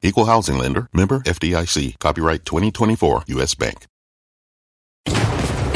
Equal housing lender, member FDIC, copyright 2024 US Bank.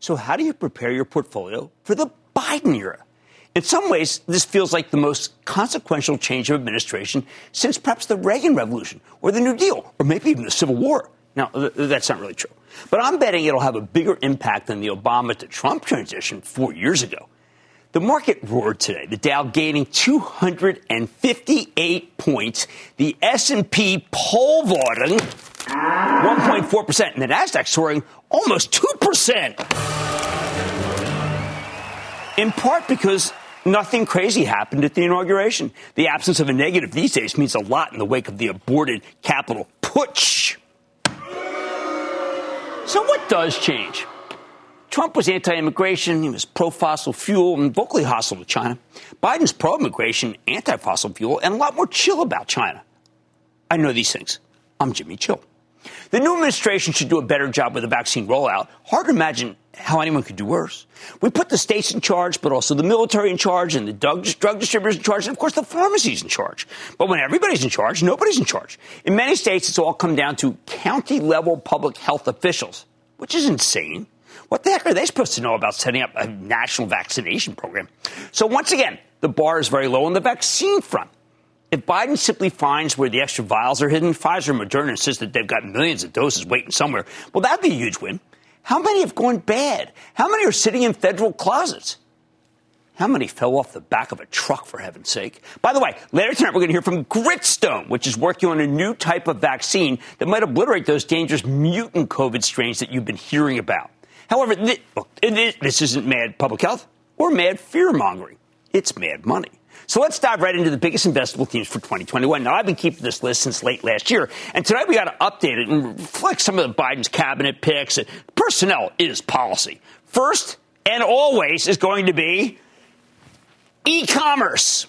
So, how do you prepare your portfolio for the Biden era? In some ways, this feels like the most consequential change of administration since perhaps the Reagan Revolution or the New Deal or maybe even the Civil War. Now, th- that's not really true. But I'm betting it'll have a bigger impact than the Obama to Trump transition four years ago. The market roared today. The Dow gaining 258 points. The S&P pole vaulting 1.4%, and the Nasdaq soaring almost 2%. In part because nothing crazy happened at the inauguration. The absence of a negative these days means a lot in the wake of the aborted Capitol putsch. So what does change? Trump was anti-immigration, he was pro-fossil fuel and vocally hostile to China. Biden's pro-immigration, anti-fossil fuel, and a lot more chill about China. I know these things. I'm Jimmy Chill. The new administration should do a better job with the vaccine rollout. Hard to imagine how anyone could do worse. We put the states in charge, but also the military in charge and the drug, drug distributors in charge, and of course the pharmacies in charge. But when everybody's in charge, nobody's in charge. In many states, it's all come down to county level public health officials, which is insane. What the heck are they supposed to know about setting up a national vaccination program? So once again, the bar is very low on the vaccine front. If Biden simply finds where the extra vials are hidden, Pfizer and Moderna insist that they've got millions of doses waiting somewhere. Well, that'd be a huge win. How many have gone bad? How many are sitting in federal closets? How many fell off the back of a truck, for heaven's sake? By the way, later tonight we're going to hear from Gritstone, which is working on a new type of vaccine that might obliterate those dangerous mutant COVID strains that you've been hearing about. However, th- look, this isn't mad public health or mad fear mongering. It's mad money. So let's dive right into the biggest investable themes for 2021. Now, I've been keeping this list since late last year, and tonight we got to update it and reflect some of the Biden's cabinet picks. Personnel is policy. First and always is going to be e-commerce.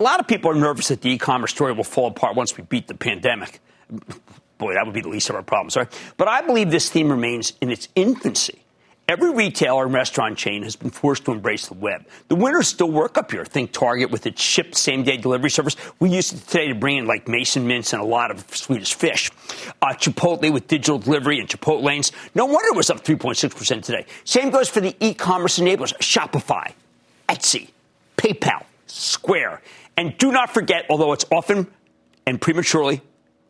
A lot of people are nervous that the e-commerce story will fall apart once we beat the pandemic. Boy, that would be the least of our problems, right? But I believe this theme remains in its infancy. Every retailer and restaurant chain has been forced to embrace the web. The winners still work up here. Think Target with its Shipt same day delivery service. We used it today to bring in like Mason mints and a lot of Swedish fish. Uh, Chipotle with digital delivery and Chipotle lanes. No wonder it was up 3.6% today. Same goes for the e commerce enablers Shopify, Etsy, PayPal, Square. And do not forget, although it's often and prematurely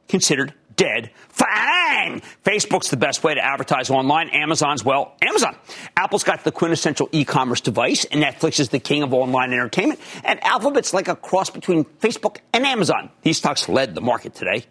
considered dead. Fine! Facebook's the best way to advertise online. Amazon's, well, Amazon. Apple's got the quintessential e-commerce device, and Netflix is the king of online entertainment. And Alphabet's like a cross between Facebook and Amazon. These stocks led the market today.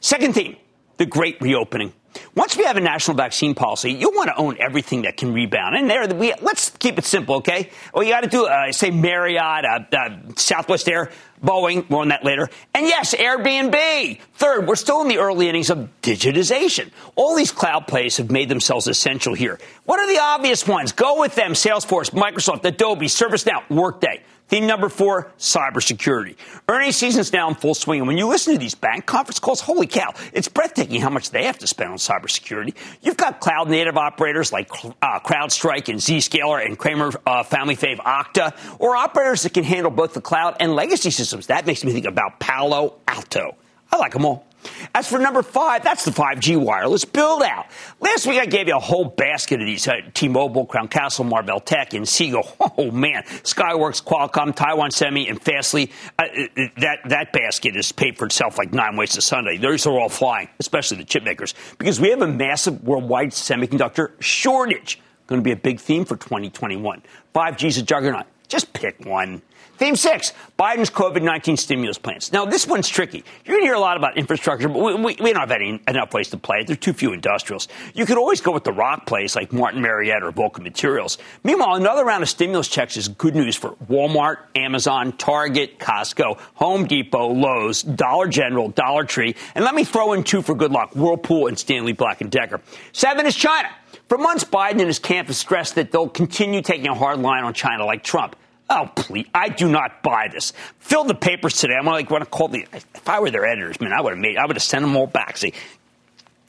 Second theme, the great reopening. Once we have a national vaccine policy, you'll want to own everything that can rebound. And there, we, let's keep it simple, okay? Well, you got to do, uh, say, Marriott, uh, uh, Southwest Air, Boeing. More on that later. And yes, Airbnb. Third, we're still in the early innings of digitization. All these cloud plays have made themselves essential here. What are the obvious ones? Go with them: Salesforce, Microsoft, Adobe, ServiceNow, Workday. Theme number four, cybersecurity. Earnings season's now in full swing. And when you listen to these bank conference calls, holy cow, it's breathtaking how much they have to spend on cybersecurity. You've got cloud native operators like uh, CrowdStrike and Zscaler and Cramer uh, family fave Okta, or operators that can handle both the cloud and legacy systems. That makes me think about Palo Alto. I like them all. As for number five, that's the 5G wireless build out. Last week I gave you a whole basket of these uh, T-Mobile, Crown Castle, Marvell Tech, and Seagull. Oh man, Skyworks, Qualcomm, Taiwan Semi, and Fastly. Uh, uh, that that basket is paid for itself like nine ways to Sunday. Those are all flying, especially the chip makers, because we have a massive worldwide semiconductor shortage. Going to be a big theme for 2021. 5G is a juggernaut. Just pick one. Theme six, Biden's COVID 19 stimulus plans. Now, this one's tricky. You're going to hear a lot about infrastructure, but we, we, we don't have any, enough ways to play it. There are too few industrials. You could always go with the rock plays like Martin Marietta or Vulcan Materials. Meanwhile, another round of stimulus checks is good news for Walmart, Amazon, Target, Costco, Home Depot, Lowe's, Dollar General, Dollar Tree, and let me throw in two for good luck Whirlpool and Stanley Black & Decker. Seven is China. For months, Biden and his camp have stressed that they'll continue taking a hard line on China like Trump. Oh, please. I do not buy this. Fill the papers today. I'm like, want to call the, if I were their editors, man, I would have made, I would have sent them all back. Say,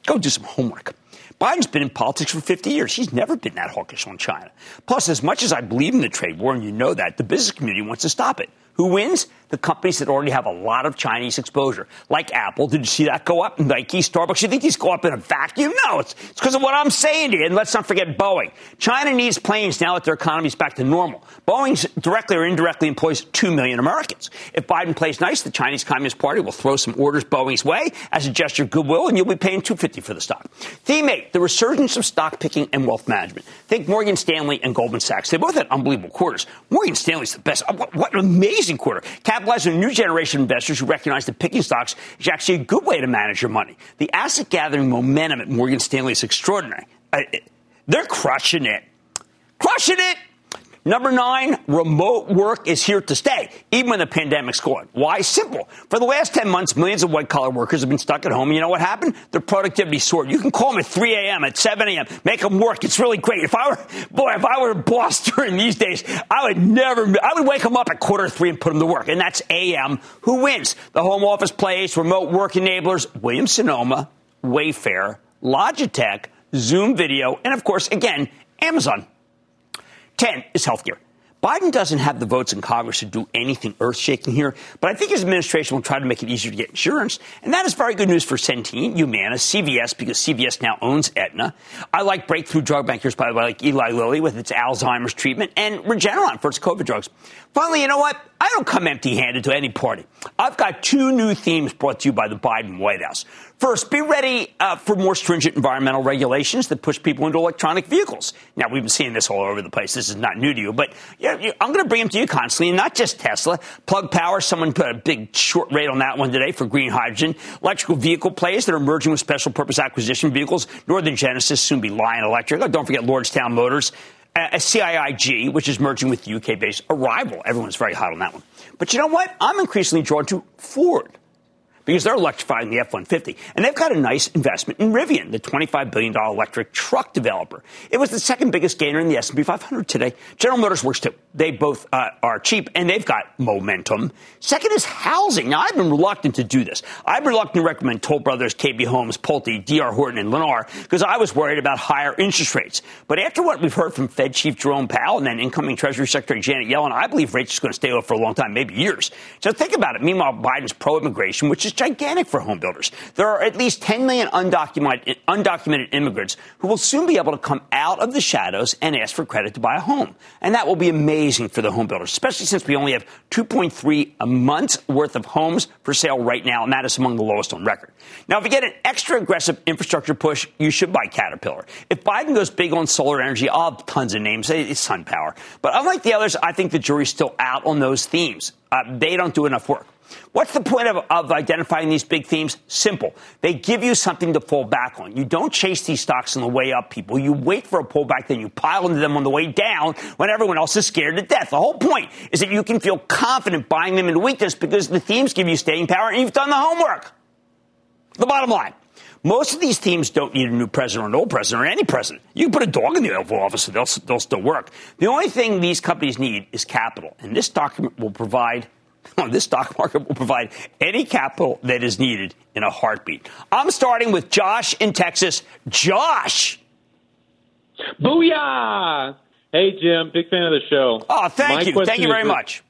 go do some homework. Biden's been in politics for 50 years. He's never been that hawkish on China. Plus, as much as I believe in the trade war, and you know that, the business community wants to stop it. Who wins? The companies that already have a lot of Chinese exposure, like Apple. Did you see that go up? Nike, Starbucks. You think these go up in a vacuum? No, it's because of what I'm saying to you. And let's not forget Boeing. China needs planes now that their economy is back to normal. Boeing directly or indirectly employs 2 million Americans. If Biden plays nice, the Chinese Communist Party will throw some orders Boeing's way as a gesture of goodwill, and you'll be paying 250 for the stock. Theme 8, the resurgence of stock picking and wealth management. Think Morgan Stanley and Goldman Sachs. They both had unbelievable quarters. Morgan Stanley's the best. Uh, what, what an amazing quarter. Capitalizing a new generation investors who recognize that picking stocks is actually a good way to manage your money. The asset gathering momentum at Morgan Stanley is extraordinary. Uh, they're crushing it. Crushing it. Number nine, remote work is here to stay, even when the pandemic's gone. Why? Simple. For the last 10 months, millions of white collar workers have been stuck at home. And you know what happened? Their productivity soared. You can call them at 3 a.m., at 7 a.m., make them work. It's really great. If I were, boy, if I were a boss during these days, I would never, I would wake them up at quarter three and put them to work. And that's a.m. Who wins? The home office place, remote work enablers, Williams Sonoma, Wayfair, Logitech, Zoom Video, and of course, again, Amazon. 10 is healthcare. Biden doesn't have the votes in Congress to do anything earth shaking here, but I think his administration will try to make it easier to get insurance. And that is very good news for Centene, Humana, CVS, because CVS now owns Aetna. I like breakthrough drug bankers, by the way, like Eli Lilly with its Alzheimer's treatment, and Regeneron for its COVID drugs. Finally, you know what? I don't come empty handed to any party. I've got two new themes brought to you by the Biden White House. First, be ready uh, for more stringent environmental regulations that push people into electronic vehicles. Now, we've been seeing this all over the place. This is not new to you, but yeah, I'm going to bring them to you constantly, and not just Tesla. Plug Power, someone put a big short rate on that one today for green hydrogen. Electrical vehicle players that are merging with special purpose acquisition vehicles. Northern Genesis, soon be Lion Electric. Oh, don't forget Lordstown Motors. A CIIG, which is merging with UK based Arrival. Everyone's very hot on that one. But you know what? I'm increasingly drawn to Ford because they're electrifying the F-150. And they've got a nice investment in Rivian, the $25 billion electric truck developer. It was the second biggest gainer in the S&P 500 today. General Motors works too. They both uh, are cheap and they've got momentum. Second is housing. Now, I've been reluctant to do this. I've been reluctant to recommend Toll Brothers, KB Homes, Pulte, DR Horton, and Lennar because I was worried about higher interest rates. But after what we've heard from Fed Chief Jerome Powell and then incoming Treasury Secretary Janet Yellen, I believe rates are going to stay low for a long time, maybe years. So think about it. Meanwhile, Biden's pro-immigration, which is gigantic for home builders. There are at least 10 million undocumented, undocumented immigrants who will soon be able to come out of the shadows and ask for credit to buy a home. And that will be amazing for the home builders, especially since we only have 2.3 a month's worth of homes for sale right now, and that is among the lowest on record. Now, if you get an extra aggressive infrastructure push, you should buy Caterpillar. If Biden goes big on solar energy, I'll have tons of names. It's SunPower. But unlike the others, I think the jury's still out on those themes. Uh, they don't do enough work. What's the point of, of, identifying these big themes? Simple. They give you something to fall back on. You don't chase these stocks on the way up, people. You wait for a pullback, then you pile into them on the way down when everyone else is scared to death. The whole point is that you can feel confident buying them in weakness because the themes give you staying power and you've done the homework. The bottom line. Most of these teams don't need a new president or an old president or any president. You can put a dog in the Oval Office and they'll, they'll still work. The only thing these companies need is capital. And this document will provide this stock market will provide any capital that is needed in a heartbeat. I'm starting with Josh in Texas. Josh! Booyah! Hey, Jim, big fan of the show. Oh, thank my you. Thank you very much.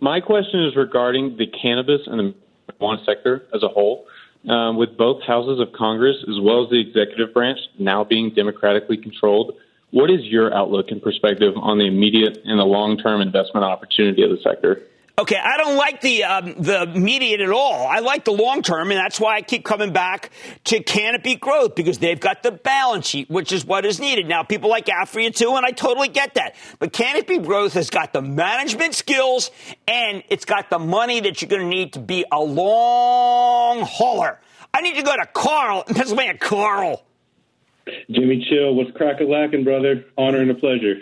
My question is regarding the cannabis and the marijuana sector as a whole. Um, with both houses of Congress as well as the executive branch now being democratically controlled, what is your outlook and perspective on the immediate and the long term investment opportunity of the sector? Okay, I don't like the um, the immediate at all. I like the long term, and that's why I keep coming back to Canopy Growth because they've got the balance sheet, which is what is needed. Now, people like Aphria too, and I totally get that. But Canopy Growth has got the management skills, and it's got the money that you're going to need to be a long hauler. I need to go to Carl in Pennsylvania. Carl. Jimmy Chill, what's crack a lacking, brother? Honor and a pleasure.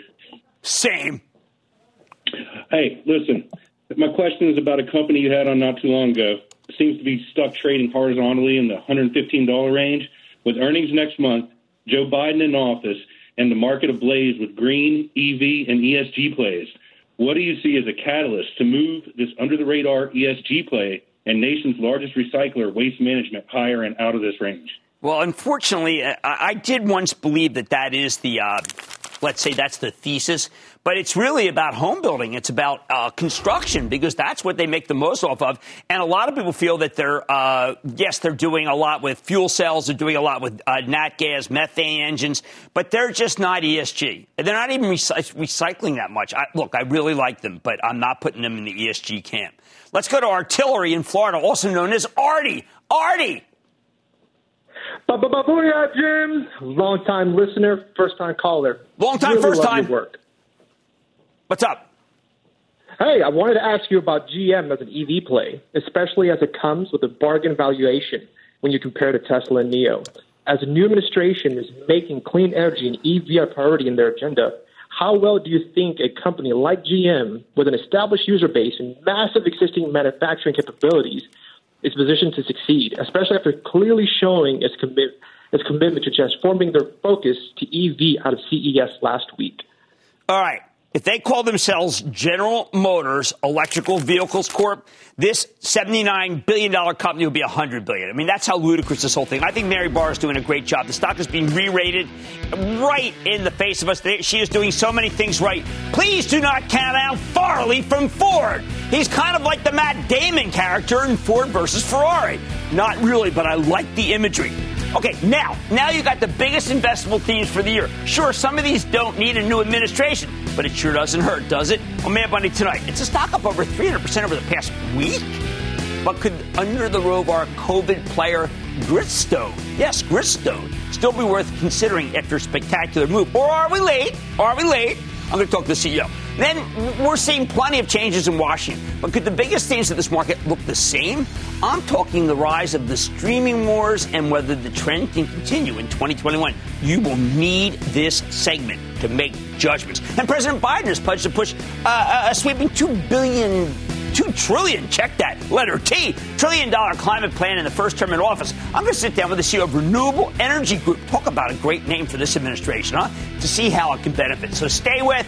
Same. Hey, listen. My question is about a company you had on not too long ago. It seems to be stuck trading horizontally in the $115 range. With earnings next month, Joe Biden in office, and the market ablaze with green, EV, and ESG plays. What do you see as a catalyst to move this under the radar ESG play and nation's largest recycler, Waste Management, higher and out of this range? Well, unfortunately, I, I did once believe that that is the, uh, let's say that's the thesis. But it's really about home building. It's about uh, construction because that's what they make the most off of. And a lot of people feel that they're, uh, yes, they're doing a lot with fuel cells. They're doing a lot with uh, nat gas, methane engines, but they're just not ESG. They're not even recy- recycling that much. I, look, I really like them, but I'm not putting them in the ESG camp. Let's go to artillery in Florida, also known as Artie. Artie. Booyah, Jim. Long time listener, first time caller. Long time, really first time. work. What's up? Hey, I wanted to ask you about GM as an EV play, especially as it comes with a bargain valuation when you compare to Tesla and NIO. As the new administration is making clean energy and EV a priority in their agenda, how well do you think a company like GM, with an established user base and massive existing manufacturing capabilities, is positioned to succeed, especially after clearly showing its, commit, its commitment to transforming their focus to EV out of CES last week? All right. If they call themselves General Motors Electrical Vehicles Corp, this $79 billion company would be 100 billion. I mean, that's how ludicrous this whole thing. I think Mary Barra is doing a great job. The stock is being re-rated right in the face of us. She is doing so many things right. Please do not count out Farley from Ford. He's kind of like the Matt Damon character in Ford versus Ferrari. Not really, but I like the imagery. Okay, now, now you got the biggest investable themes for the year. Sure, some of these don't need a new administration, but it sure doesn't hurt, does it? On Mad Money tonight, it's a stock up over 300% over the past week. But could under the Rovar COVID player Gritstone, yes, Gritstone, still be worth considering after a spectacular move? Or are we late? Are we late? I'm going to talk to the CEO. Then we're seeing plenty of changes in Washington. But could the biggest themes of this market look the same? I'm talking the rise of the streaming wars and whether the trend can continue in 2021. You will need this segment to make judgments. And President Biden has pledged to push uh, a sweeping 2 billion two trillion, check that, letter T, trillion dollar climate plan in the first term in office. I'm going to sit down with the CEO of Renewable Energy Group. Talk about a great name for this administration, huh? To see how it can benefit. So stay with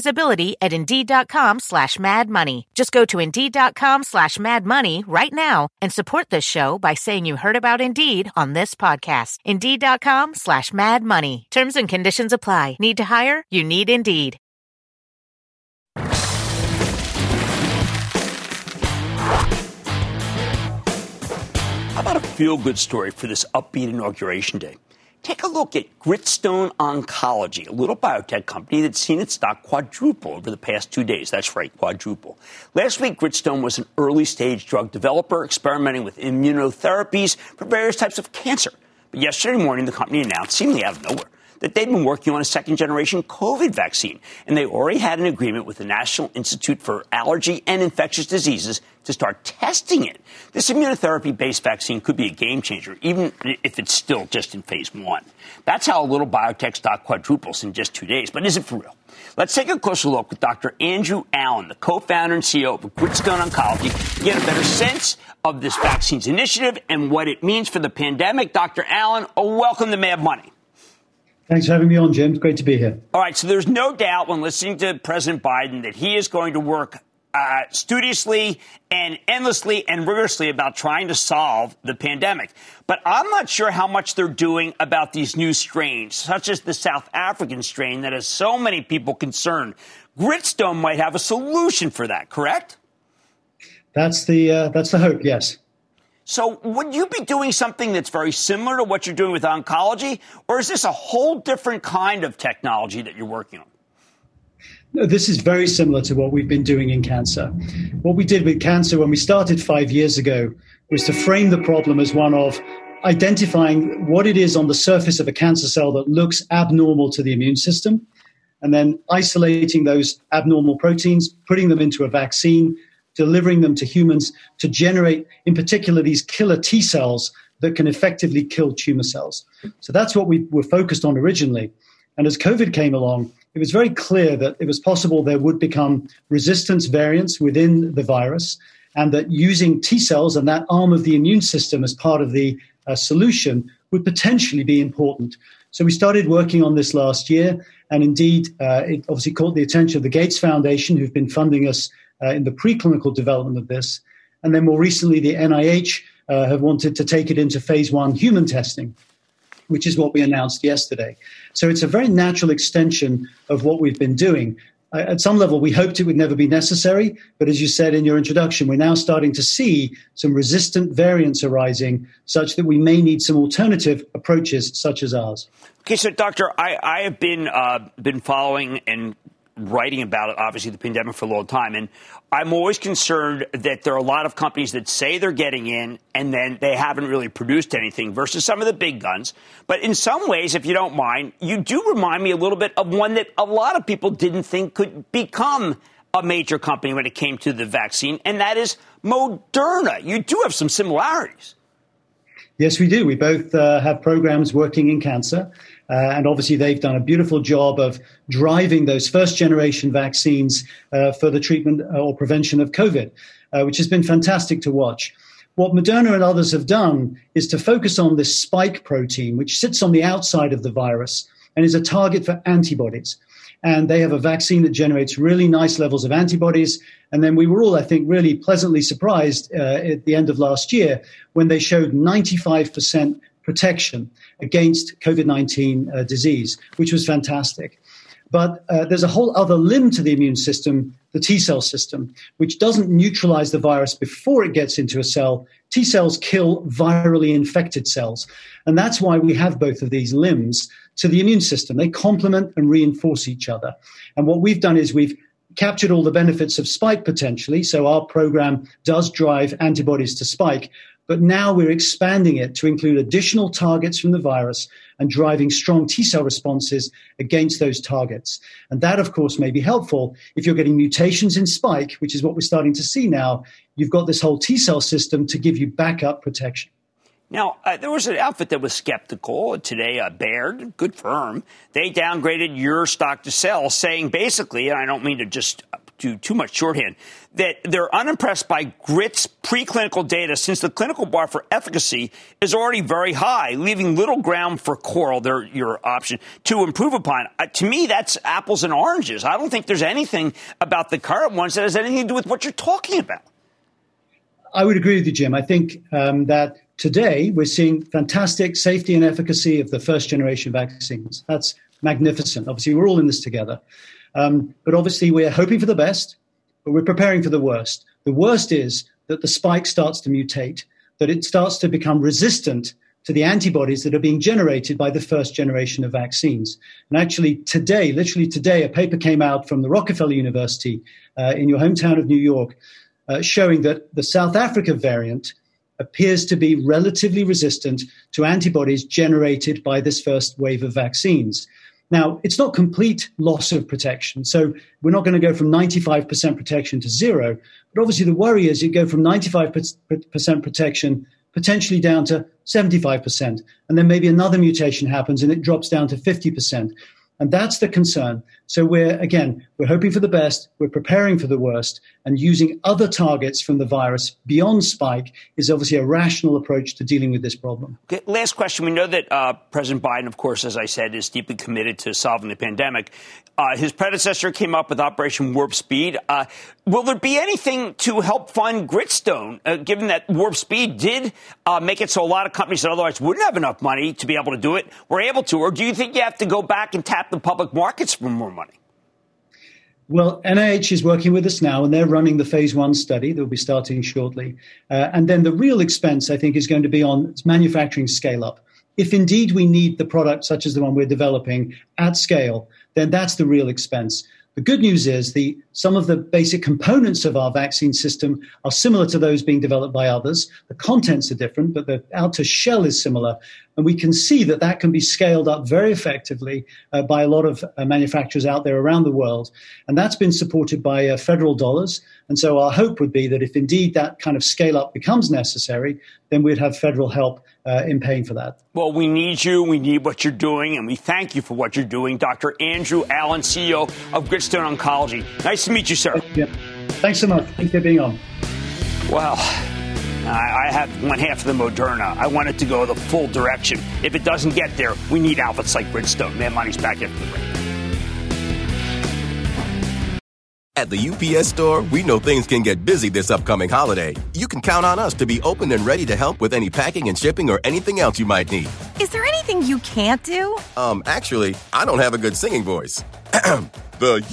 visibility at Indeed.com slash Mad Money. Just go to Indeed.com slash Mad Money right now and support this show by saying you heard about Indeed on this podcast. Indeed.com slash Mad Money. Terms and conditions apply. Need to hire? You need Indeed. How about a feel good story for this upbeat inauguration day? Take a look at Gritstone Oncology, a little biotech company that's seen its stock quadruple over the past two days. That's right, quadruple. Last week, Gritstone was an early stage drug developer experimenting with immunotherapies for various types of cancer. But yesterday morning, the company announced, seemingly out of nowhere, that they'd been working on a second generation COVID vaccine, and they already had an agreement with the National Institute for Allergy and Infectious Diseases to start testing it. This immunotherapy based vaccine could be a game changer, even if it's still just in phase one. That's how a little biotech stock quadruples in just two days. But is it for real? Let's take a closer look with Dr. Andrew Allen, the co-founder and CEO of Gritstone Oncology, to get a better sense of this vaccine's initiative and what it means for the pandemic. Dr. Allen, welcome to Mad Money. Thanks for having me on, Jim. Great to be here. All right, so there's no doubt when listening to President Biden that he is going to work uh, studiously and endlessly and rigorously about trying to solve the pandemic. But I'm not sure how much they're doing about these new strains, such as the South African strain that has so many people concerned. Gritstone might have a solution for that, correct? That's the uh, that's the hope. Yes. So, would you be doing something that's very similar to what you're doing with oncology, or is this a whole different kind of technology that you're working on? No, this is very similar to what we've been doing in cancer. What we did with cancer when we started five years ago was to frame the problem as one of identifying what it is on the surface of a cancer cell that looks abnormal to the immune system, and then isolating those abnormal proteins, putting them into a vaccine, delivering them to humans to generate, in particular, these killer T cells that can effectively kill tumor cells. So that's what we were focused on originally. And as COVID came along, it was very clear that it was possible there would become resistance variants within the virus, and that using T cells and that arm of the immune system as part of the uh, solution would potentially be important. So we started working on this last year, and indeed, uh, it obviously caught the attention of the Gates Foundation, who've been funding us in the preclinical development of this. And then more recently, the NIH uh, have wanted to take it into phase one human testing, which is what we announced yesterday. So it's a very natural extension of what we've been doing. Uh, at some level, we hoped it would never be necessary, but as you said in your introduction, we're now starting to see some resistant variants arising such that we may need some alternative approaches such as ours. Okay, so doctor, I, I have been uh, been following and writing about it, obviously, the pandemic for a long time. And I'm always concerned that there are a lot of companies that say they're getting in and then they haven't really produced anything versus some of the big guns. But in some ways, if you don't mind, you do remind me a little bit of one that a lot of people didn't think could become a major company when it came to the vaccine, and that is Moderna. You do have some similarities. Yes, we do. We both uh, have programs working in cancer. Uh, and obviously, they've done a beautiful job of driving those first generation vaccines uh, for the treatment uh, or prevention of COVID, uh, which has been fantastic to watch. What Moderna and others have done is to focus on this spike protein, which sits on the outside of the virus and is a target for antibodies. And they have a vaccine that generates really nice levels of antibodies. And then we were all, I think, really pleasantly surprised uh, at the end of last year when they showed 95% protection against COVID 19 uh, disease, which was fantastic. But uh, there's a whole other limb to the immune system, the T cell system, which doesn't neutralize the virus before it gets into a cell. T cells kill virally infected cells. And that's why we have both of these limbs to the immune system. They complement and reinforce each other. And what we've done is we've captured all the benefits of spike potentially. So our program does drive antibodies to spike. But now we're expanding it to include additional targets from the virus and driving strong T cell responses against those targets. And that, of course, may be helpful if you're getting mutations in spike, which is what we're starting to see now. You've got this whole T cell system to give you backup protection. Now, uh, there was an outfit that was skeptical today, uh, Baird, good firm. They downgraded your stock to sell, saying basically, and I don't mean to just do too much shorthand, that they're unimpressed by GRIT's preclinical data since the clinical bar for efficacy is already very high, leaving little ground for Coral, their, your option, to improve upon. Uh, to me, that's apples and oranges. I don't think there's anything about the current ones that has anything to do with what you're talking about. I would agree with you, Jim. I think um, that today we're seeing fantastic safety and efficacy of the first generation vaccines. That's magnificent. Obviously, we're all in this together. Um, but obviously, we're hoping for the best, but we're preparing for the worst. The worst is that the spike starts to mutate, that it starts to become resistant to the antibodies that are being generated by the first generation of vaccines. And actually, today, literally today, a paper came out from the Rockefeller University uh, in your hometown of New York uh, showing that the South Africa variant appears to be relatively resistant to antibodies generated by this first wave of vaccines. Now, it's not complete loss of protection. So we're not going to go from 95% protection to zero. But obviously, the worry is you go from 95% protection potentially down to 75%. And then maybe another mutation happens and it drops down to 50%. And that's the concern. So we're, again, we're hoping for the best, we're preparing for the worst, and using other targets from the virus beyond spike is obviously a rational approach to dealing with this problem. Okay, last question. We know that uh, President Biden, of course, as I said, is deeply committed to solving the pandemic. Uh, his predecessor came up with Operation Warp Speed. Uh, will there be anything to help fund Gritstone, uh, given that Warp Speed did uh, make it so a lot of companies that otherwise wouldn't have enough money to be able to do it were able to? Or do you think you have to go back and tap the public markets for more money? Well, NIH is working with us now, and they're running the phase one study that will be starting shortly. Uh, and then the real expense, I think, is going to be on manufacturing scale up. If indeed we need the product such as the one we're developing at scale, then that's the real expense. The good news is the some of the basic components of our vaccine system are similar to those being developed by others. The contents are different, but the outer shell is similar. And we can see that that can be scaled up very effectively uh, by a lot of uh, manufacturers out there around the world. And that's been supported by uh, federal dollars. And so our hope would be that if indeed that kind of scale up becomes necessary, then we'd have federal help uh, in paying for that. Well, we need you. We need what you're doing, and we thank you for what you're doing, Dr. Andrew Allen, CEO of Gritstone Oncology. Nice to meet you, sir. Yeah. Thanks so much. Thanks for being on. Well, I have one half of the Moderna. I want it to go the full direction. If it doesn't get there, we need outfits like Gritstone. Mad Money's back after the break. At the UPS store, we know things can get busy this upcoming holiday. You can count on us to be open and ready to help with any packing and shipping or anything else you might need. Is there anything you can't do? Um, actually, I don't have a good singing voice. the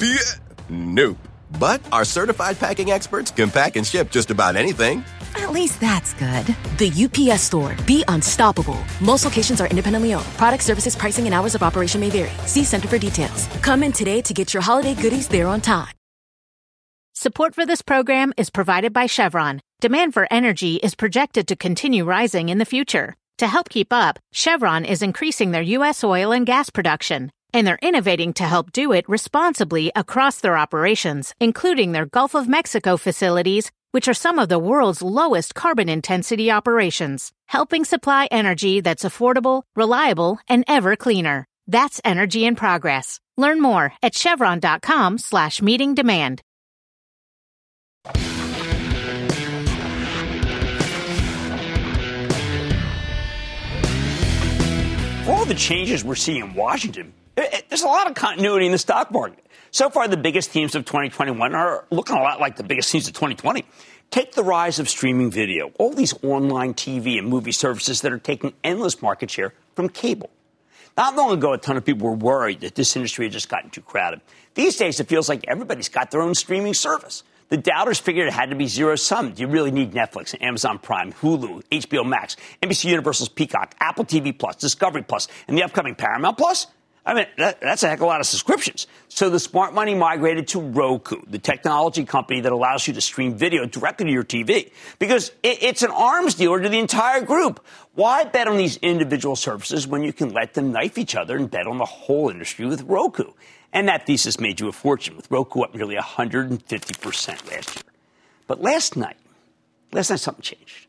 UPS. Nope. But our certified packing experts can pack and ship just about anything. At least that's good. The UPS store. Be unstoppable. Most locations are independently owned. Product services, pricing, and hours of operation may vary. See Center for details. Come in today to get your holiday goodies there on time. Support for this program is provided by Chevron. Demand for energy is projected to continue rising in the future. To help keep up, Chevron is increasing their U.S. oil and gas production and they're innovating to help do it responsibly across their operations, including their Gulf of Mexico facilities, which are some of the world's lowest carbon intensity operations, helping supply energy that's affordable, reliable, and ever cleaner. That's energy in progress. Learn more at chevron.com slash meeting demand. All the changes we're seeing in Washington, there's a lot of continuity in the stock market. So far, the biggest themes of 2021 are looking a lot like the biggest themes of 2020. Take the rise of streaming video, all these online TV and movie services that are taking endless market share from cable. Not long ago, a ton of people were worried that this industry had just gotten too crowded. These days, it feels like everybody's got their own streaming service. The doubters figured it had to be zero sum. Do you really need Netflix, Amazon Prime, Hulu, HBO Max, NBC Universal's Peacock, Apple TV Plus, Discovery Plus, and the upcoming Paramount Plus? I mean, that, that's a heck of a lot of subscriptions. So the smart money migrated to Roku, the technology company that allows you to stream video directly to your TV, because it, it's an arms dealer to the entire group. Why bet on these individual services when you can let them knife each other and bet on the whole industry with Roku? And that thesis made you a fortune, with Roku up nearly 150% last year. But last night, last night something changed.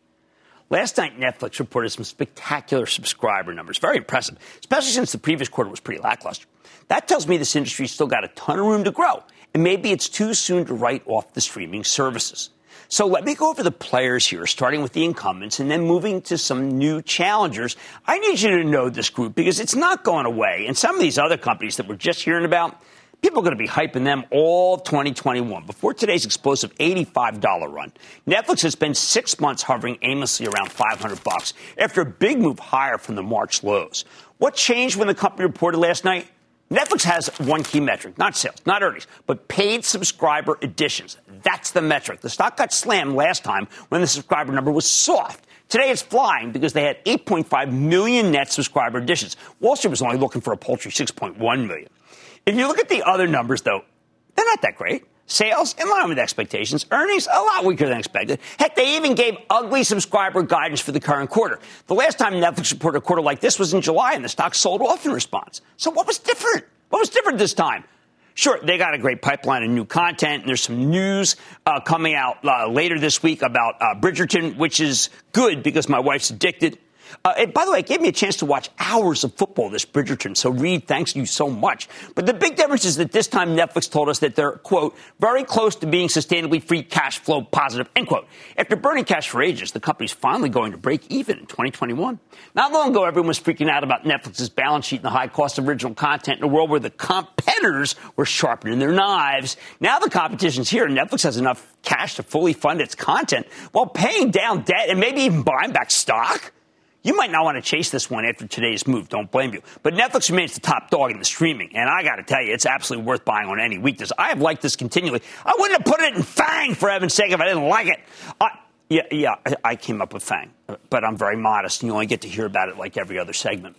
Last night, Netflix reported some spectacular subscriber numbers. Very impressive, especially since the previous quarter was pretty lackluster. That tells me this industry's still got a ton of room to grow, and maybe it's too soon to write off the streaming services. So let me go over the players here, starting with the incumbents and then moving to some new challengers. I need you to know this group because it's not going away. And some of these other companies that we're just hearing about, People are going to be hyping them all 2021 before today's explosive $85 run. Netflix has spent six months hovering aimlessly around 500 bucks after a big move higher from the March lows. What changed when the company reported last night? Netflix has one key metric, not sales, not earnings, but paid subscriber additions. That's the metric. The stock got slammed last time when the subscriber number was soft. Today it's flying because they had 8.5 million net subscriber additions. Wall Street was only looking for a paltry 6.1 million. If you look at the other numbers, though, they're not that great. Sales in line with expectations. Earnings a lot weaker than expected. Heck, they even gave ugly subscriber guidance for the current quarter. The last time Netflix reported a quarter like this was in July, and the stock sold off in response. So what was different? What was different this time? Sure, they got a great pipeline of new content, and there's some news uh, coming out uh, later this week about uh, Bridgerton, which is good because my wife's addicted. Uh, by the way, it gave me a chance to watch hours of football this Bridgerton. So, Reed, thanks you so much. But the big difference is that this time Netflix told us that they're, quote, very close to being sustainably free cash flow positive, end quote. After burning cash for ages, the company's finally going to break even in 2021. Not long ago, everyone was freaking out about Netflix's balance sheet and the high cost of original content in a world where the competitors were sharpening their knives. Now the competition's here, and Netflix has enough cash to fully fund its content while paying down debt and maybe even buying back stock. You might not want to chase this one after today's move. Don't blame you. But Netflix remains the top dog in the streaming. And I got to tell you, it's absolutely worth buying on any weakness. I have liked this continually. I wouldn't have put it in FANG for heaven's sake if I didn't like it. I, yeah, yeah, I came up with FANG, but I'm very modest, and you only get to hear about it like every other segment.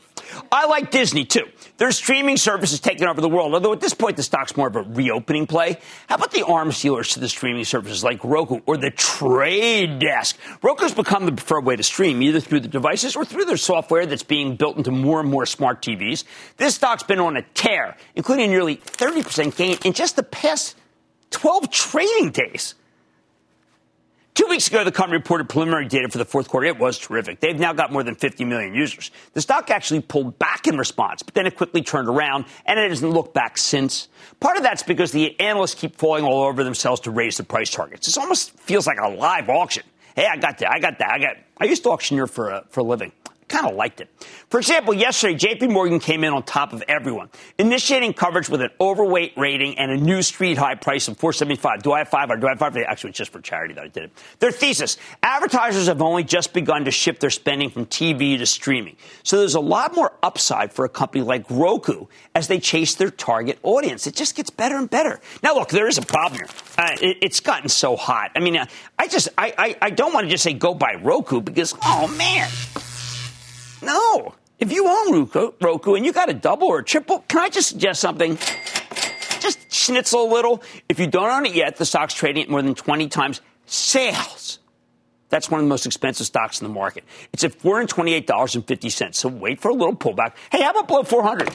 I like Disney too. Their streaming service is taking over the world, although at this point the stock's more of a reopening play. How about the arms dealers to the streaming services like Roku or the Trade Desk? Roku's become the preferred way to stream, either through the devices or through their software that's being built into more and more smart TVs. This stock's been on a tear, including nearly 30% gain in just the past 12 trading days. Two weeks ago, the company reported preliminary data for the fourth quarter. It was terrific. They've now got more than 50 million users. The stock actually pulled back in response, but then it quickly turned around, and it hasn't looked back since. Part of that's because the analysts keep falling all over themselves to raise the price targets. This almost feels like a live auction. Hey, I got that. I got that. I got. I used to auctioneer for a, for a living kind of liked it. For example, yesterday, JP Morgan came in on top of everyone, initiating coverage with an overweight rating and a new street high price of 475. Do I have five or do I have five? Actually, it's just for charity that I did it. Their thesis, advertisers have only just begun to shift their spending from TV to streaming. So there's a lot more upside for a company like Roku as they chase their target audience. It just gets better and better. Now, look, there is a problem here. Uh, it, it's gotten so hot. I mean, uh, I just, I, I, I don't want to just say go buy Roku because, oh man. No. If you own Roku, and you got a double or a triple, can I just suggest something? Just schnitzel a little. If you don't own it yet, the stock's trading at more than 20 times sales. That's one of the most expensive stocks in the market. It's at $428.50. So wait for a little pullback. Hey, how about below 400?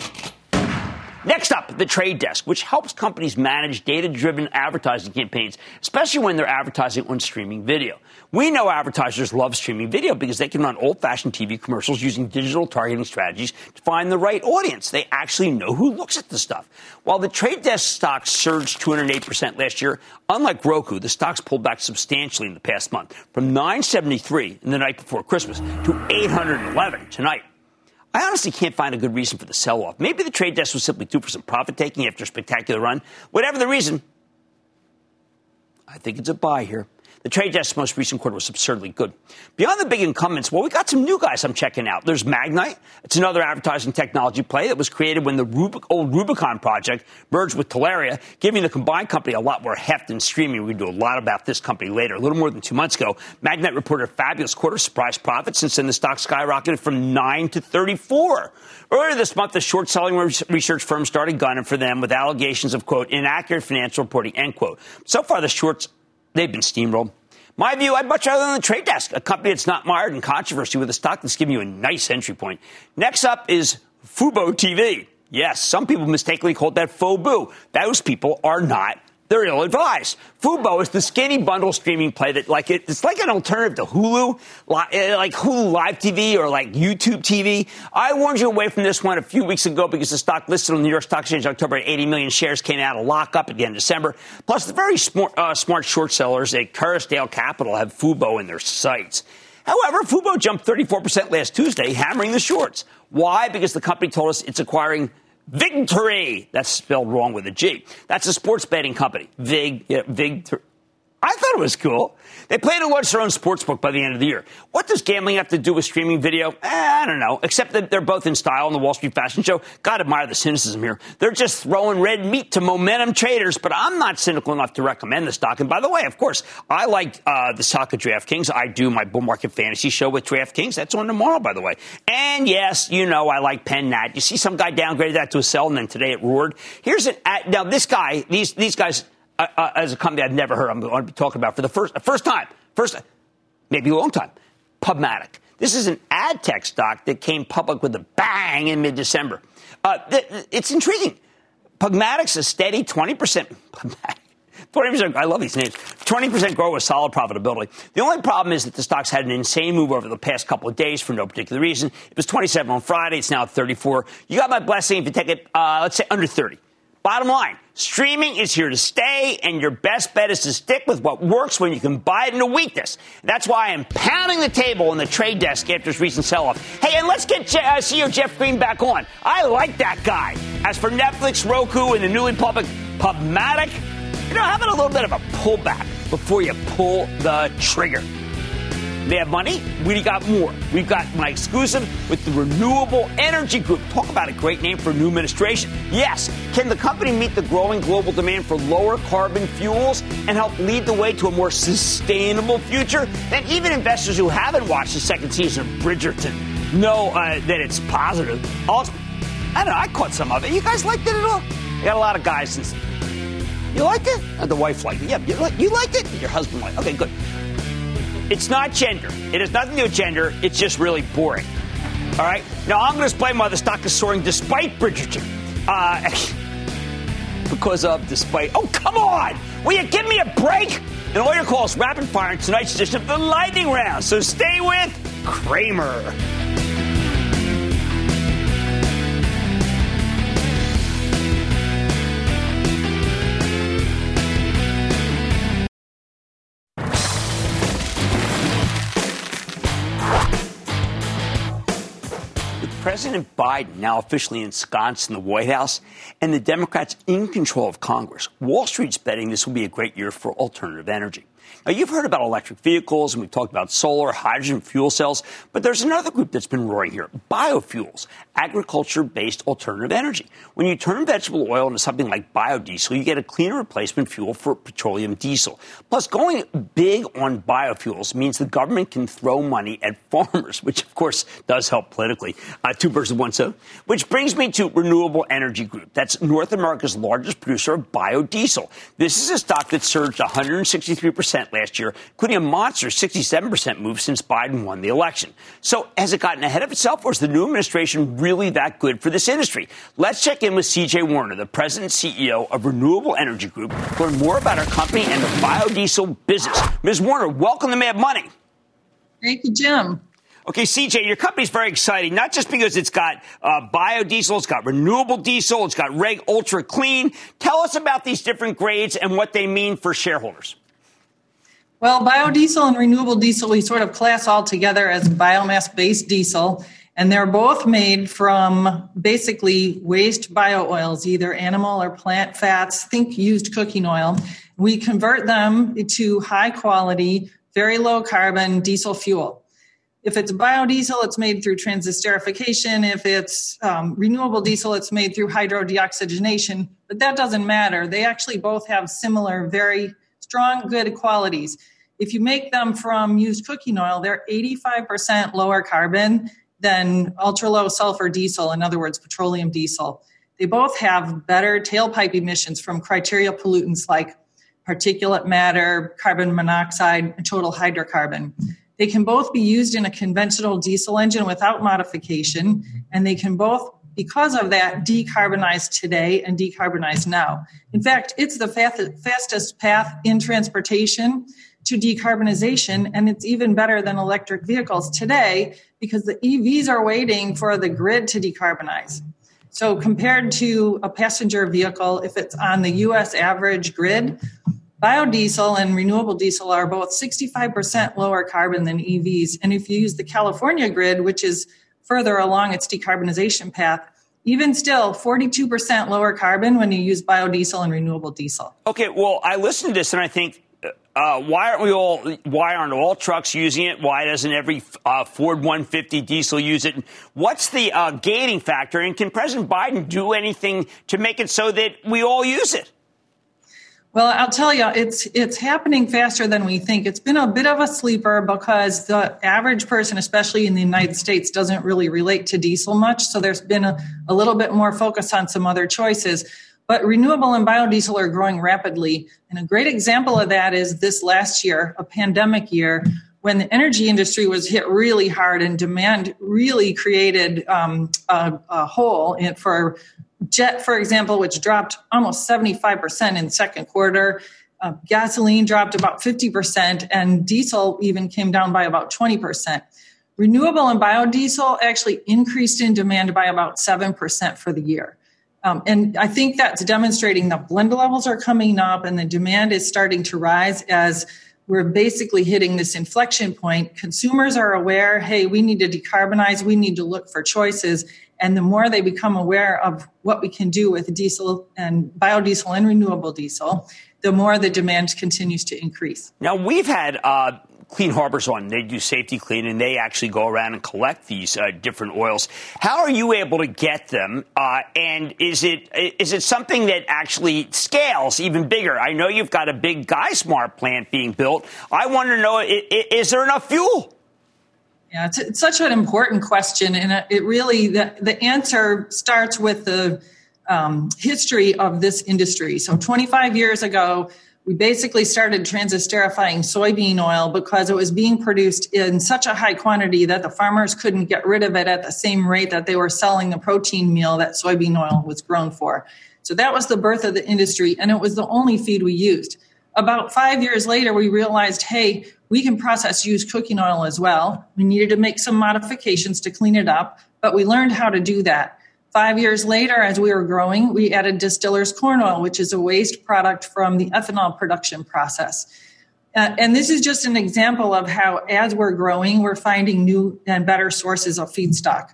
Next up, the trade desk, which helps companies manage data driven advertising campaigns, especially when they're advertising on streaming video. We know advertisers love streaming video because they can run old fashioned TV commercials using digital targeting strategies to find the right audience. They actually know who looks at the stuff. While the trade desk stock surged 208% last year, unlike Roku, the stocks pulled back substantially in the past month from 973 in the night before Christmas to 811 tonight. I honestly can't find a good reason for the sell off. Maybe the trade desk was simply due for some profit taking after a spectacular run. Whatever the reason, I think it's a buy here. The trade desk's most recent quarter was absurdly good. Beyond the big incumbents, well, we got some new guys I'm checking out. There's Magnite. It's another advertising technology play that was created when the Rubik, old Rubicon project merged with Telaria, giving the combined company a lot more heft in streaming. We do a lot about this company later. A little more than two months ago, Magnite reported a fabulous quarter, surprise profit. Since then, the stock skyrocketed from 9 to 34. Earlier this month, the short selling research firm started gunning for them with allegations of, quote, inaccurate financial reporting, end quote. So far, the shorts, they've been steamrolled. My view, I'd much rather than the trade desk, a company that's not mired in controversy with a stock that's giving you a nice entry point. Next up is Fubo TV. Yes, some people mistakenly called that Fobu. Those people are not they're ill advised. Fubo is the skinny bundle streaming play that, like, it, it's like an alternative to Hulu, eh, like Hulu Live TV or like YouTube TV. I warned you away from this one a few weeks ago because the stock listed on the New York Stock Exchange October at 80 million shares came out of lockup again in December. Plus, the very smart, uh, smart short sellers at Kerrisdale Capital have Fubo in their sights. However, Fubo jumped 34% last Tuesday, hammering the shorts. Why? Because the company told us it's acquiring Vigtory. That's spelled wrong with a G. That's a sports betting company. Vig, yeah, Vigtory. I thought it was cool. They plan to launch their own sports book by the end of the year. What does gambling have to do with streaming video? Eh, I don't know. Except that they're both in style on the Wall Street Fashion Show. God admire the cynicism here. They're just throwing red meat to momentum traders, but I'm not cynical enough to recommend the stock. And by the way, of course, I like uh, the stock of DraftKings. I do my bull market fantasy show with DraftKings. That's on tomorrow, by the way. And yes, you know I like Penn Nat. You see some guy downgraded that to a sell, and then today it roared. Here's an now this guy. These these guys as a company I've never heard. I'm going to be talking about for the first first time, first maybe a long time. Pubmatic. This is an ad tech stock that came public with a bang in mid December. Uh, th- it's intriguing. Pubmatic's a steady 20%. 20%, I love these names. 20% growth with solid profitability. The only problem is that the stock's had an insane move over the past couple of days for no particular reason. It was 27 on Friday. It's now at 34. You got my blessing if you take it, uh, let's say, under 30. Bottom line, streaming is here to stay, and your best bet is to stick with what works when you can buy it in a weakness. That's why I'm pounding the table on the trade desk after this recent sell off. Hey, and let's get uh, CEO Jeff Green back on. I like that guy. As for Netflix, Roku, and the newly public Pubmatic, you know, having a little bit of a pullback before you pull the trigger. They have money. We got more. We've got my exclusive with the Renewable Energy Group. Talk about a great name for a new administration. Yes. Can the company meet the growing global demand for lower carbon fuels and help lead the way to a more sustainable future? Then even investors who haven't watched the second season of Bridgerton know uh, that it's positive. Also, I don't know. I caught some of it. You guys liked it at all? You got a lot of guys. Since, you liked it? Uh, the wife liked it. Yeah, you, you liked it? Your husband liked it. Okay, good. It's not gender. It has nothing to do with gender. It's just really boring. All right? Now, I'm going to explain why the stock is soaring despite Bridgerton. Uh, because of despite. Oh, come on! Will you give me a break? And all your calls rapid fire in tonight's edition of the Lightning Round. So stay with Cramer. President Biden now officially ensconced in the White House and the Democrats in control of Congress. Wall Street's betting this will be a great year for alternative energy. Now, you've heard about electric vehicles, and we've talked about solar, hydrogen, fuel cells, but there's another group that's been roaring here biofuels, agriculture based alternative energy. When you turn vegetable oil into something like biodiesel, you get a cleaner replacement fuel for petroleum diesel. Plus, going big on biofuels means the government can throw money at farmers, which of course does help politically. Uh, two birds with one stone. Which brings me to Renewable Energy Group. That's North America's largest producer of biodiesel. This is a stock that surged 163% last year, including a monster 67% move since Biden won the election. So has it gotten ahead of itself or is the new administration really that good for this industry? Let's check in with CJ Warner, the president and CEO of Renewable Energy Group, to learn more about our company and the biodiesel business. Ms. Warner, welcome to Mad Money. Thank you, Jim. Okay, CJ, your company's very exciting, not just because it's got uh, biodiesel, it's got renewable diesel, it's got Reg Ultra Clean. Tell us about these different grades and what they mean for shareholders. Well, biodiesel and renewable diesel, we sort of class all together as biomass based diesel. And they're both made from basically waste bio oils, either animal or plant fats. Think used cooking oil. We convert them to high quality, very low carbon diesel fuel. If it's biodiesel, it's made through transesterification. If it's um, renewable diesel, it's made through hydrodeoxygenation. But that doesn't matter. They actually both have similar, very strong, good qualities. If you make them from used cooking oil, they're 85% lower carbon than ultra low sulfur diesel, in other words, petroleum diesel. They both have better tailpipe emissions from criteria pollutants like particulate matter, carbon monoxide, and total hydrocarbon. They can both be used in a conventional diesel engine without modification, and they can both, because of that, decarbonize today and decarbonize now. In fact, it's the fastest path in transportation to decarbonization, and it's even better than electric vehicles today because the EVs are waiting for the grid to decarbonize. So, compared to a passenger vehicle, if it's on the US average grid, Biodiesel and renewable diesel are both 65% lower carbon than EVs. And if you use the California grid, which is further along its decarbonization path, even still 42% lower carbon when you use biodiesel and renewable diesel. Okay, well, I listen to this and I think, uh, why aren't we all? Why aren't all trucks using it? Why doesn't every uh, Ford 150 diesel use it? What's the uh, gating factor? And can President Biden do anything to make it so that we all use it? Well, I'll tell you, it's it's happening faster than we think. It's been a bit of a sleeper because the average person, especially in the United States, doesn't really relate to diesel much. So there's been a, a little bit more focus on some other choices. But renewable and biodiesel are growing rapidly. And a great example of that is this last year, a pandemic year, when the energy industry was hit really hard and demand really created um, a, a, hole for jet, for example, which dropped almost 75% in second quarter. Uh, gasoline dropped about 50%, and diesel even came down by about 20%. Renewable and biodiesel actually increased in demand by about 7% for the year. Um, and I think that's demonstrating that blend levels are coming up and the demand is starting to rise as we're basically hitting this inflection point. Consumers are aware, hey, we need to decarbonize, we need to look for choices. And the more they become aware of what we can do with diesel and biodiesel and renewable diesel, the more the demand continues to increase. Now, we've had uh, Clean Harbors on. They do Safety-Kleen, and they actually go around and collect these uh, different oils. How are you able to get them? Uh, and is it is it something that actually scales even bigger? I know you've got a big Geismar plant being built. I want to know: is there enough fuel? Yeah, it's, it's such an important question, and it really the, the answer starts with the um, history of this industry. So, 25 years ago, we basically started transesterifying soybean oil because it was being produced in such a high quantity that the farmers couldn't get rid of it at the same rate that they were selling the protein meal that soybean oil was grown for. So that was the birth of the industry, and it was the only feed we used. About five years later, we realized hey, we can process used cooking oil as well. We needed to make some modifications to clean it up, but we learned how to do that. Five years later, as we were growing, we added distiller's corn oil, which is a waste product from the ethanol production process. Uh, and this is just an example of how, as we're growing, we're finding new and better sources of feedstock.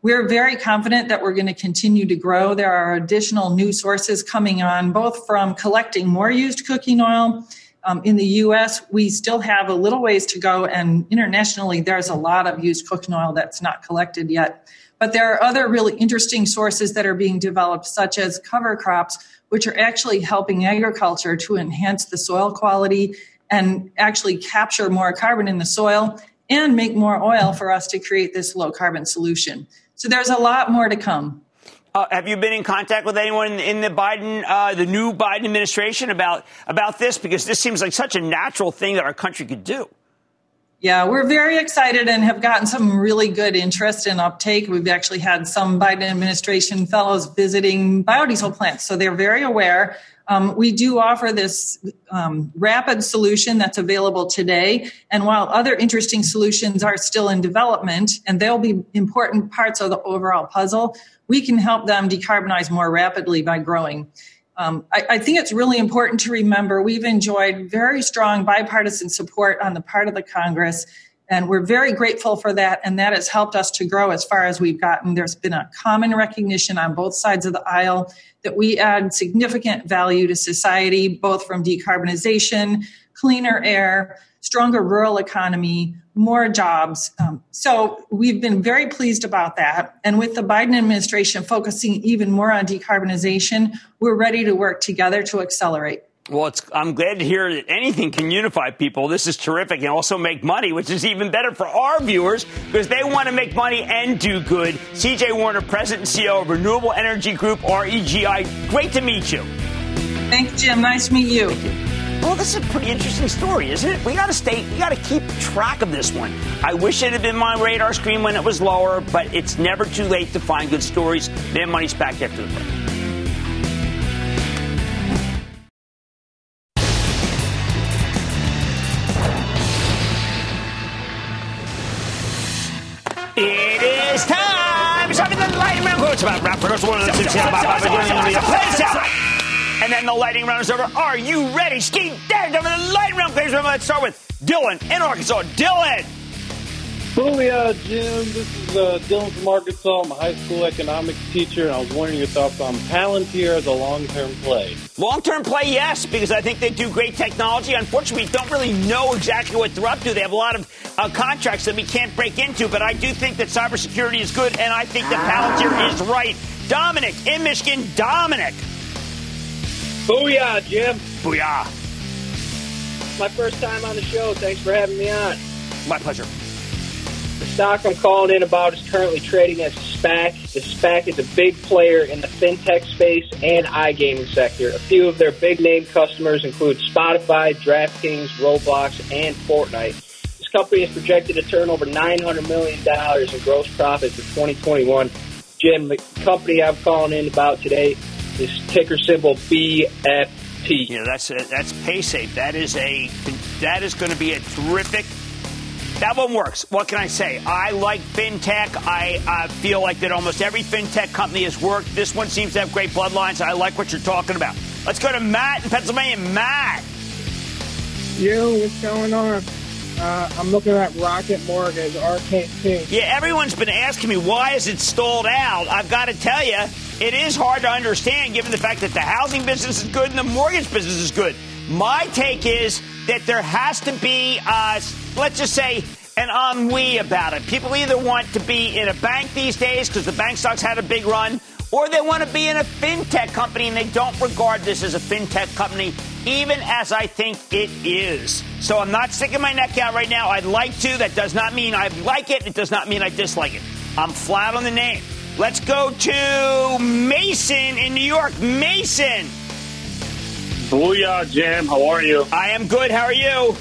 We're very confident that we're going to continue to grow. There are additional new sources coming on, both from collecting more used cooking oil um, in the US, we still have a little ways to go, and internationally, there's a lot of used cooking oil that's not collected yet. But there are other really interesting sources that are being developed, such as cover crops, which are actually helping agriculture to enhance the soil quality and actually capture more carbon in the soil and make more oil for us to create this low carbon solution. So there's a lot more to come. Uh, have you been in contact with anyone in the Biden, uh, the new Biden administration about about this? Because this seems like such a natural thing that our country could do. Yeah, we're very excited and have gotten some really good interest and uptake. We've actually had some Biden administration fellows visiting biodiesel plants, so they're very aware. Um, we do offer this um, rapid solution that's available today. And while other interesting solutions are still in development and they'll be important parts of the overall puzzle, we can help them decarbonize more rapidly by growing. Um, I, I, think it's really important to remember we've enjoyed very strong bipartisan support on the part of the Congress. And we're very grateful for that. And that has helped us to grow as far as we've gotten. There's been a common recognition on both sides of the aisle that we add significant value to society, both from decarbonization, cleaner air, stronger rural economy, more jobs. Um, so we've been very pleased about that. And with the Biden administration focusing even more on decarbonization, we're ready to work together to accelerate. Well, I'm glad to hear that anything can unify people. This is terrific and also make money, which is even better for our viewers because they want to make money and do good. CJ Warner, President and CEO of Renewable Energy Group, REGI. Great to meet you. Thanks, Jim. Nice to meet you. Well, this is a pretty interesting story, isn't it? We got to stay, we got to keep track of this one. I wish it had been my radar screen when it was lower, but it's never too late to find good stories. Mad Money's back after the break. It is time. Something the lightning round. About rap. First one, two, and then the lightning round is over. Are you ready? Ski dead over the lightning round. Please let's start with Dylan in Arkansas. Dylan. Booyah, Jim. This is uh, Dylan from Arkansas. I'm a high school economics teacher, and I was wondering your thoughts on Palantir as a long-term play. Long-term play, yes, because I think they do great technology. Unfortunately, we don't really know exactly what they're up to. They have a lot of uh, contracts that we can't break into, but I do think that cybersecurity is good, and I think that Palantir is right. Dominic in Michigan. Dominic. Booyah, Jim. Booyah. My first time on the show. Thanks for having me on. My pleasure. The stock I'm calling in about is currently trading as SPAC. The SPAC is a big player in the fintech space and iGaming sector. A few of their big name customers include Spotify, DraftKings, Roblox, and Fortnite. This company is projected to turn over $900 million in gross profit for 2021. Jim, the company I'm calling in about today is ticker symbol BFT. Yeah, that's a, that's PaySafe. That is a that is going to be a terrific that one works. What can I say? I like fintech. I uh, feel like that almost every fintech company has worked. This one seems to have great bloodlines. I like what you're talking about. Let's go to Matt in Pennsylvania. Matt. Yo, what's going on? Uh, I'm looking at Rocket Mortgage, RKT. Yeah, everyone's been asking me why is it stalled out. I've got to tell you, it is hard to understand given the fact that the housing business is good and the mortgage business is good. My take is that there has to be, uh, let's just say, an ennui about it. People either want to be in a bank these days because the bank stocks had a big run, or they want to be in a fintech company and they don't regard this as a fintech company, even as I think it is. So I'm not sticking my neck out right now. I'd like to. That does not mean I like it. It does not mean I dislike it. I'm flat on the name. Let's go to Mason in New York. Mason. Booyah, Jim. How are you? I am good. How are you?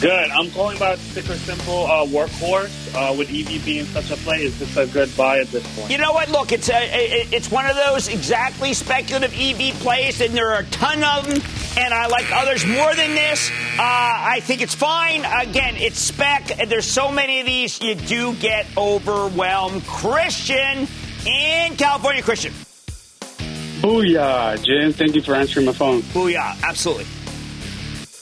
Good. I'm calling about sticker simple uh, workhorse. Uh, with EV being such a play, is this a good buy at this point? You know what? Look, it's a, it's one of those exactly speculative EV plays, and there are a ton of them. And I like others more than this. Uh, I think it's fine. Again, it's spec. There's so many of these, you do get overwhelmed. Christian in California, Christian. Booyah, Jim. Thank you for answering my phone. Booyah, absolutely.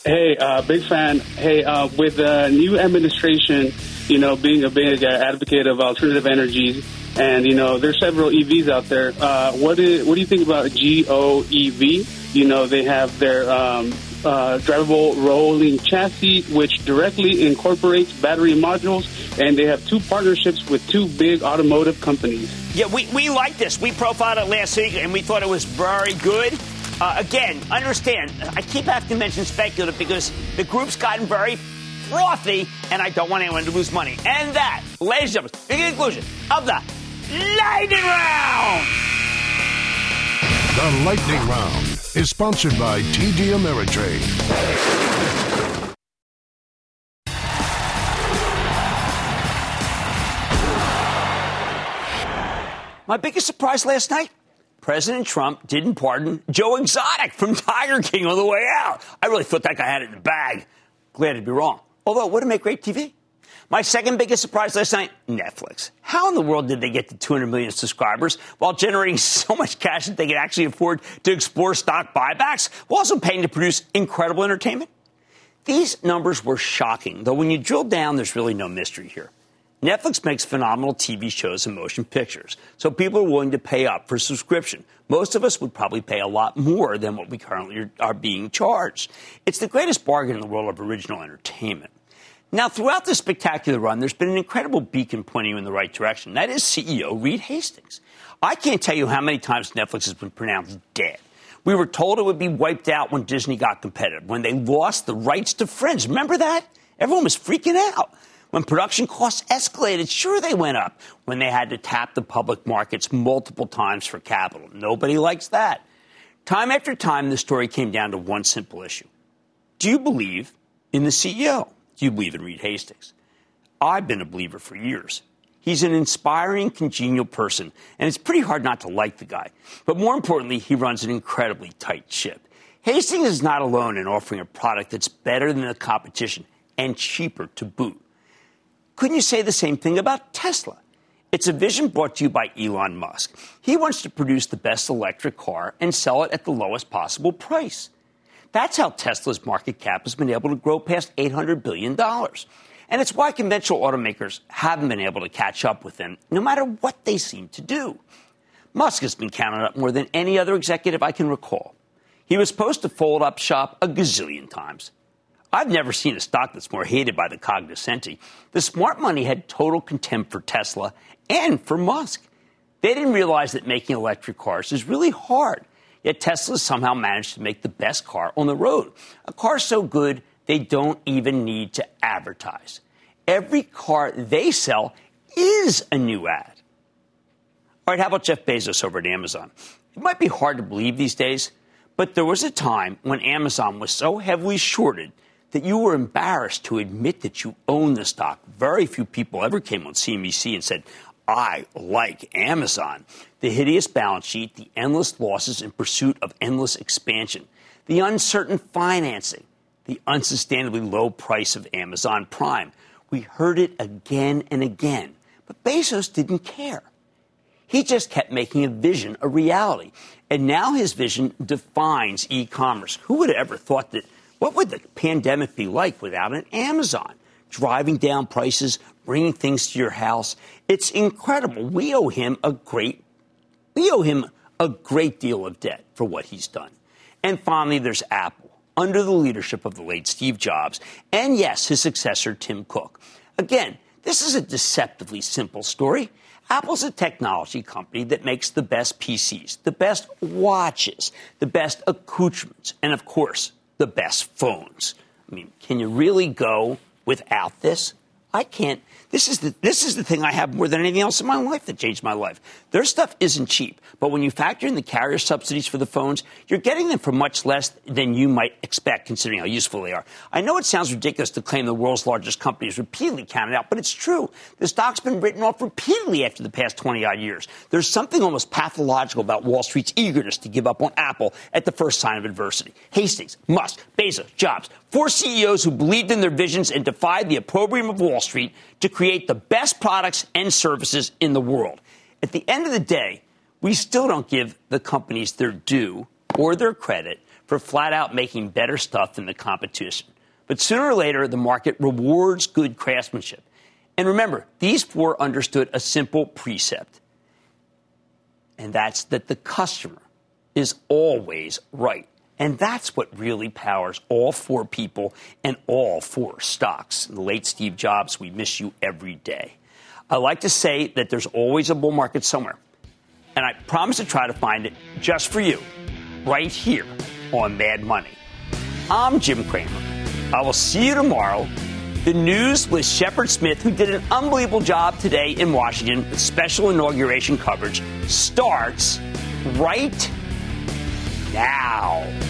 Hey, uh, big fan. Hey, uh, with the new administration, you know, being a big advocate of alternative energies, and you know, there's several EVs out there. Uh, what is, what do you think about GOEV? You know, they have their um, uh, drivable rolling chassis, which directly incorporates battery modules, and they have two partnerships with two big automotive companies. Yeah, we, we like this. We profiled it last week, and we thought it was very good. Uh, again, understand, I keep having to mention speculative because the group's gotten very frothy, and I don't want anyone to lose money. And that, ladies and gentlemen, the conclusion of the Lightning Round! The Lightning Round is sponsored by TD Ameritrade. My biggest surprise last night President Trump didn't pardon Joe Exotic from Tiger King on the way out. I really thought that guy had it in the bag. Glad to be wrong. Although it would have made great TV. My second biggest surprise last night Netflix. How in the world did they get to 200 million subscribers while generating so much cash that they could actually afford to explore stock buybacks while also paying to produce incredible entertainment? These numbers were shocking, though when you drill down, there's really no mystery here. Netflix makes phenomenal TV shows and motion pictures, so people are willing to pay up for subscription. Most of us would probably pay a lot more than what we currently are being charged. It's the greatest bargain in the world of original entertainment. Now, throughout this spectacular run, there's been an incredible beacon pointing you in the right direction. That is CEO Reed Hastings. I can't tell you how many times Netflix has been pronounced dead. We were told it would be wiped out when Disney got competitive, when they lost the rights to Friends. Remember that? Everyone was freaking out. When production costs escalated, sure, they went up. When they had to tap the public markets multiple times for capital. Nobody likes that. Time after time, the story came down to one simple issue Do you believe in the CEO? You believe in Reed Hastings? I've been a believer for years. He's an inspiring, congenial person, and it's pretty hard not to like the guy. But more importantly, he runs an incredibly tight ship. Hastings is not alone in offering a product that's better than the competition and cheaper to boot. Couldn't you say the same thing about Tesla? It's a vision brought to you by Elon Musk. He wants to produce the best electric car and sell it at the lowest possible price. That's how Tesla's market cap has been able to grow past $800 billion. And it's why conventional automakers haven't been able to catch up with them, no matter what they seem to do. Musk has been counted up more than any other executive I can recall. He was supposed to fold up shop a gazillion times. I've never seen a stock that's more hated by the cognoscenti. The smart money had total contempt for Tesla and for Musk. They didn't realize that making electric cars is really hard. Yet Tesla somehow managed to make the best car on the road. A car so good they don't even need to advertise. Every car they sell is a new ad. All right, how about Jeff Bezos over at Amazon? It might be hard to believe these days, but there was a time when Amazon was so heavily shorted that you were embarrassed to admit that you owned the stock. Very few people ever came on CNBC and said, I like Amazon. The hideous balance sheet, the endless losses in pursuit of endless expansion, the uncertain financing, the unsustainably low price of Amazon Prime. We heard it again and again. But Bezos didn't care. He just kept making a vision a reality. And now his vision defines e commerce. Who would have ever thought that? What would the pandemic be like without an Amazon? Driving down prices, bringing things to your house. It's incredible. We owe him a great, we owe him a great deal of debt for what he's done. And finally, there's Apple, under the leadership of the late Steve Jobs, and yes, his successor, Tim Cook. Again, this is a deceptively simple story. Apple's a technology company that makes the best PCs, the best watches, the best accoutrements, and of course, the best phones. I mean, can you really go without this? I can't this is the this is the thing I have more than anything else in my life that changed my life. Their stuff isn't cheap, but when you factor in the carrier subsidies for the phones, you're getting them for much less than you might expect, considering how useful they are. I know it sounds ridiculous to claim the world's largest company is repeatedly counted out, but it's true. The stock's been written off repeatedly after the past 20 odd years. There's something almost pathological about Wall Street's eagerness to give up on Apple at the first sign of adversity. Hastings, Musk, Bezos, Jobs, four CEOs who believed in their visions and defied the opprobrium of Wall Street to create the best products and services in the world. At the end of the day, we still don't give the companies their due or their credit for flat out making better stuff than the competition. But sooner or later, the market rewards good craftsmanship. And remember, these four understood a simple precept, and that's that the customer is always right. And that's what really powers all four people and all four stocks. The late Steve Jobs, we miss you every day. I like to say that there's always a bull market somewhere. And I promise to try to find it just for you, right here on Mad Money. I'm Jim Cramer. I will see you tomorrow. The news with Shepard Smith, who did an unbelievable job today in Washington special inauguration coverage, starts right now.